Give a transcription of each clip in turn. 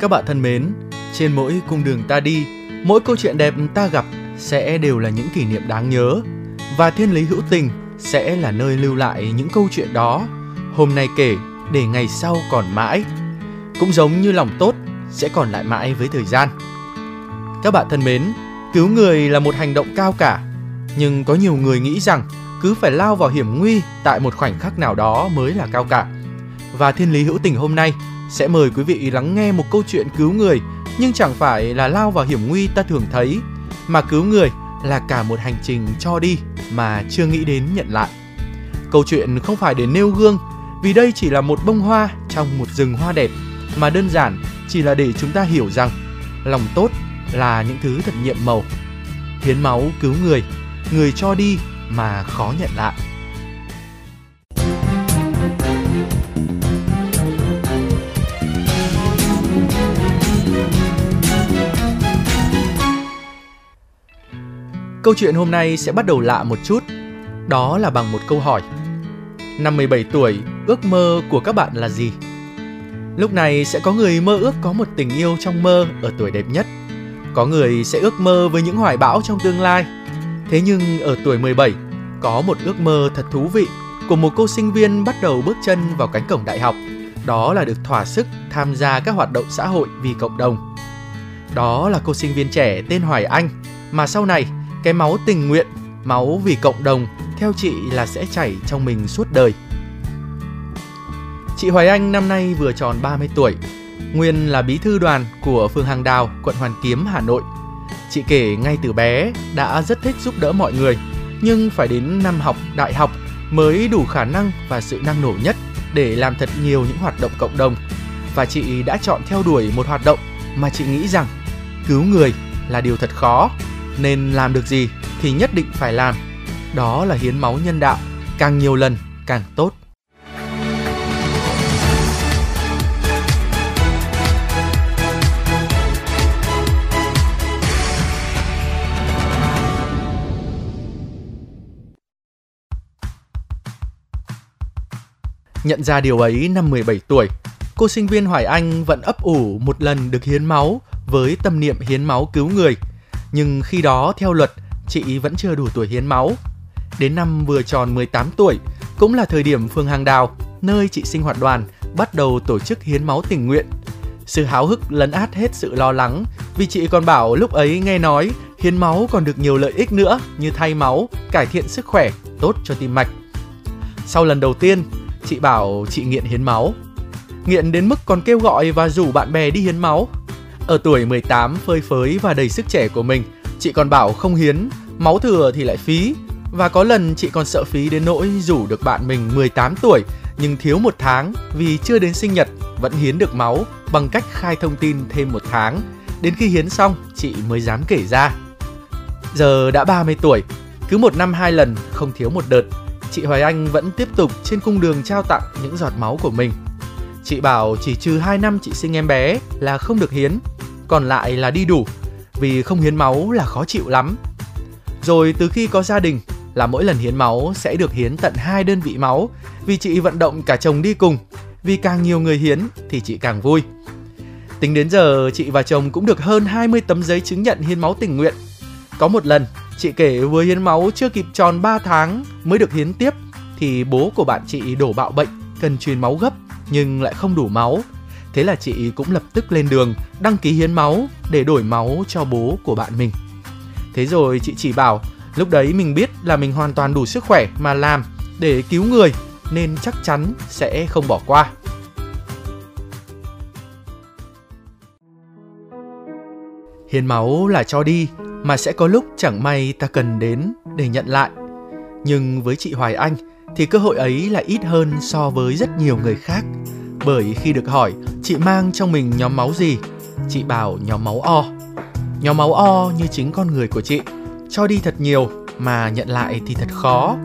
Các bạn thân mến, trên mỗi cung đường ta đi, mỗi câu chuyện đẹp ta gặp sẽ đều là những kỷ niệm đáng nhớ. Và thiên lý hữu tình sẽ là nơi lưu lại những câu chuyện đó. Hôm nay kể để ngày sau còn mãi. Cũng giống như lòng tốt sẽ còn lại mãi với thời gian. Các bạn thân mến cứu người là một hành động cao cả. Nhưng có nhiều người nghĩ rằng cứ phải lao vào hiểm nguy tại một khoảnh khắc nào đó mới là cao cả. Và thiên lý hữu tình hôm nay sẽ mời quý vị lắng nghe một câu chuyện cứu người, nhưng chẳng phải là lao vào hiểm nguy ta thường thấy, mà cứu người là cả một hành trình cho đi mà chưa nghĩ đến nhận lại. Câu chuyện không phải để nêu gương, vì đây chỉ là một bông hoa trong một rừng hoa đẹp, mà đơn giản chỉ là để chúng ta hiểu rằng lòng tốt là những thứ thật nhiệm màu. Hiến máu cứu người người cho đi mà khó nhận lại. Câu chuyện hôm nay sẽ bắt đầu lạ một chút. Đó là bằng một câu hỏi. Năm 17 tuổi, ước mơ của các bạn là gì? Lúc này sẽ có người mơ ước có một tình yêu trong mơ ở tuổi đẹp nhất. Có người sẽ ước mơ với những hoài bão trong tương lai. Thế nhưng ở tuổi 17, có một ước mơ thật thú vị của một cô sinh viên bắt đầu bước chân vào cánh cổng đại học. Đó là được thỏa sức tham gia các hoạt động xã hội vì cộng đồng. Đó là cô sinh viên trẻ tên Hoài Anh mà sau này cái máu tình nguyện, máu vì cộng đồng theo chị là sẽ chảy trong mình suốt đời. Chị Hoài Anh năm nay vừa tròn 30 tuổi, nguyên là bí thư đoàn của phường Hàng Đào, quận Hoàn Kiếm, Hà Nội. Chị kể ngay từ bé đã rất thích giúp đỡ mọi người, nhưng phải đến năm học đại học mới đủ khả năng và sự năng nổ nhất để làm thật nhiều những hoạt động cộng đồng. Và chị đã chọn theo đuổi một hoạt động mà chị nghĩ rằng cứu người là điều thật khó nên làm được gì thì nhất định phải làm. Đó là hiến máu nhân đạo, càng nhiều lần càng tốt. Nhận ra điều ấy năm 17 tuổi, cô sinh viên Hoài Anh vẫn ấp ủ một lần được hiến máu với tâm niệm hiến máu cứu người. Nhưng khi đó theo luật, chị vẫn chưa đủ tuổi hiến máu. Đến năm vừa tròn 18 tuổi, cũng là thời điểm phường Hàng Đào, nơi chị sinh hoạt đoàn, bắt đầu tổ chức hiến máu tình nguyện. Sự háo hức lấn át hết sự lo lắng vì chị còn bảo lúc ấy nghe nói hiến máu còn được nhiều lợi ích nữa như thay máu, cải thiện sức khỏe, tốt cho tim mạch. Sau lần đầu tiên, chị bảo chị nghiện hiến máu. Nghiện đến mức còn kêu gọi và rủ bạn bè đi hiến máu. Ở tuổi 18 phơi phới và đầy sức trẻ của mình, chị còn bảo không hiến, máu thừa thì lại phí. Và có lần chị còn sợ phí đến nỗi rủ được bạn mình 18 tuổi nhưng thiếu một tháng vì chưa đến sinh nhật vẫn hiến được máu bằng cách khai thông tin thêm một tháng. Đến khi hiến xong, chị mới dám kể ra. Giờ đã 30 tuổi, cứ một năm hai lần, không thiếu một đợt, chị Hoài Anh vẫn tiếp tục trên cung đường trao tặng những giọt máu của mình. Chị bảo chỉ trừ 2 năm chị sinh em bé là không được hiến, còn lại là đi đủ, vì không hiến máu là khó chịu lắm. Rồi từ khi có gia đình là mỗi lần hiến máu sẽ được hiến tận hai đơn vị máu vì chị vận động cả chồng đi cùng, vì càng nhiều người hiến thì chị càng vui. Tính đến giờ chị và chồng cũng được hơn 20 tấm giấy chứng nhận hiến máu tình nguyện. Có một lần, chị kể vừa hiến máu chưa kịp tròn 3 tháng mới được hiến tiếp thì bố của bạn chị đổ bạo bệnh, cần truyền máu gấp nhưng lại không đủ máu. Thế là chị cũng lập tức lên đường, đăng ký hiến máu để đổi máu cho bố của bạn mình. Thế rồi chị chỉ bảo, lúc đấy mình biết là mình hoàn toàn đủ sức khỏe mà làm, để cứu người, nên chắc chắn sẽ không bỏ qua. Hiến máu là cho đi, mà sẽ có lúc chẳng may ta cần đến để nhận lại. Nhưng với chị Hoài Anh, thì cơ hội ấy là ít hơn so với rất nhiều người khác. Bởi khi được hỏi chị mang trong mình nhóm máu gì, chị bảo nhóm máu O. Nhóm máu O như chính con người của chị, cho đi thật nhiều mà nhận lại thì thật khó.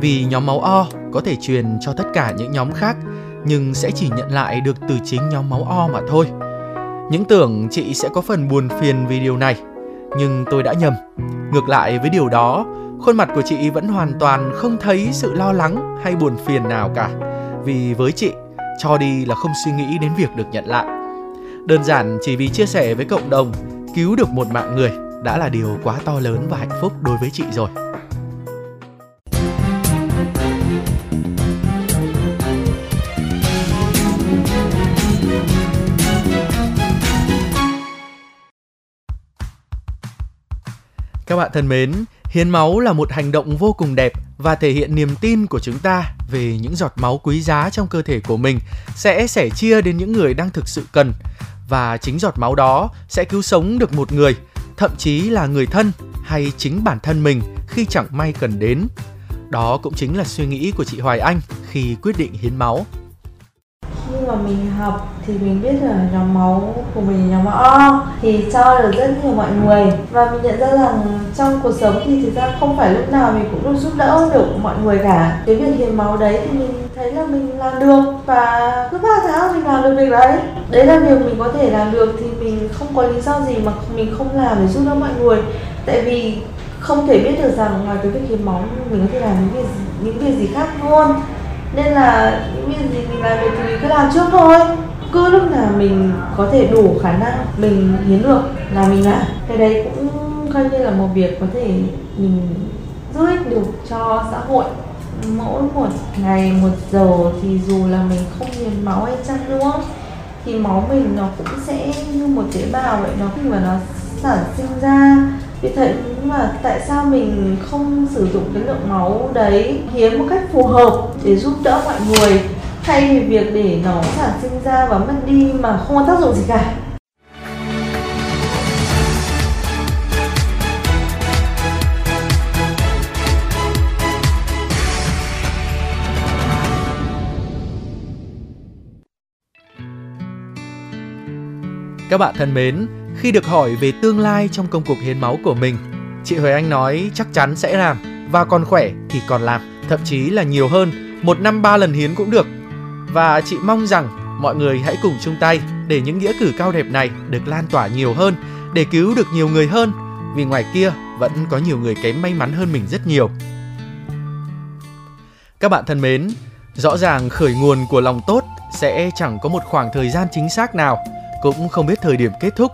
Vì nhóm máu O có thể truyền cho tất cả những nhóm khác nhưng sẽ chỉ nhận lại được từ chính nhóm máu O mà thôi. Những tưởng chị sẽ có phần buồn phiền vì điều này, nhưng tôi đã nhầm. Ngược lại với điều đó, khuôn mặt của chị vẫn hoàn toàn không thấy sự lo lắng hay buồn phiền nào cả. Vì với chị, cho đi là không suy nghĩ đến việc được nhận lại. Đơn giản chỉ vì chia sẻ với cộng đồng, cứu được một mạng người đã là điều quá to lớn và hạnh phúc đối với chị rồi. Các bạn thân mến, hiến máu là một hành động vô cùng đẹp và thể hiện niềm tin của chúng ta về những giọt máu quý giá trong cơ thể của mình sẽ sẻ chia đến những người đang thực sự cần và chính giọt máu đó sẽ cứu sống được một người, thậm chí là người thân hay chính bản thân mình khi chẳng may cần đến. Đó cũng chính là suy nghĩ của chị Hoài Anh khi quyết định hiến máu mà mình học thì mình biết là nhóm máu của mình là nhóm máu O, thì cho được rất nhiều mọi người. Và mình nhận ra rằng trong cuộc sống thì thực ra không phải lúc nào mình cũng được giúp đỡ được mọi người cả. Cái việc hiến máu đấy thì mình thấy là mình làm được và cứ ba tháng mình làm được việc đấy. Đấy là việc mình có thể làm được thì mình không có lý do gì mà mình không làm để giúp đỡ mọi người. Tại vì không thể biết được rằng ngoài cái việc hiến máu mình có thể làm những việc những việc gì khác luôn nên là những việc gì mình làm được thì mình cứ làm trước thôi. Cứ lúc nào mình có thể đủ khả năng mình hiến được là mình làm cái đấy cũng coi như là một việc có thể mình giúp ích được cho xã hội. Mỗi một ngày, một giờ thì dù là mình không hiến máu hay chăng nữa, thì máu mình nó cũng sẽ như một tế bào vậy, nó khi mà nó sản sinh ra thì thấy mà tại sao mình không sử dụng cái lượng máu đấy hiến một cách phù hợp để giúp đỡ mọi người thay vì việc để nó sản sinh ra và mất đi mà không có tác dụng gì cả? Các bạn thân mến, khi được hỏi về tương lai trong công cuộc hiến máu của mình, chị Huệ Anh nói chắc chắn sẽ làm và còn khỏe thì còn làm, thậm chí là nhiều hơn, một năm ba lần hiến cũng được. Và chị mong rằng mọi người hãy cùng chung tay để những nghĩa cử cao đẹp này được lan tỏa nhiều hơn, để cứu được nhiều người hơn, vì ngoài kia vẫn có nhiều người kém may mắn hơn mình rất nhiều. Các bạn thân mến, rõ ràng khởi nguồn của lòng tốt sẽ chẳng có một khoảng thời gian chính xác nào, cũng không biết thời điểm kết thúc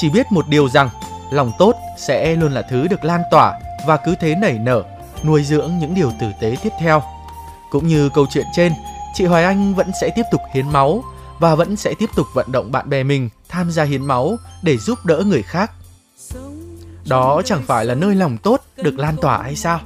chỉ biết một điều rằng lòng tốt sẽ luôn là thứ được lan tỏa và cứ thế nảy nở, nuôi dưỡng những điều tử tế tiếp theo. Cũng như câu chuyện trên, chị Hoài Anh vẫn sẽ tiếp tục hiến máu và vẫn sẽ tiếp tục vận động bạn bè mình tham gia hiến máu để giúp đỡ người khác. Đó chẳng phải là nơi lòng tốt được lan tỏa hay sao?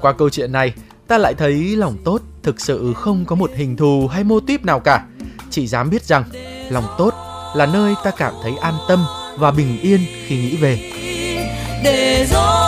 Qua câu chuyện này, ta lại thấy lòng tốt thực sự không có một hình thù hay mô típ nào cả. Chỉ dám biết rằng lòng tốt là nơi ta cảm thấy an tâm và bình yên khi nghĩ về. Để rồi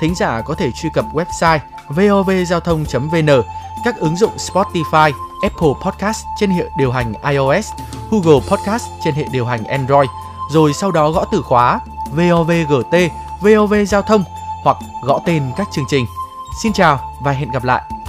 thính giả có thể truy cập website vovgiao thông.vn các ứng dụng Spotify, Apple Podcast trên hệ điều hành iOS, Google Podcast trên hệ điều hành Android, rồi sau đó gõ từ khóa VOVGT, VOV Giao thông hoặc gõ tên các chương trình. Xin chào và hẹn gặp lại!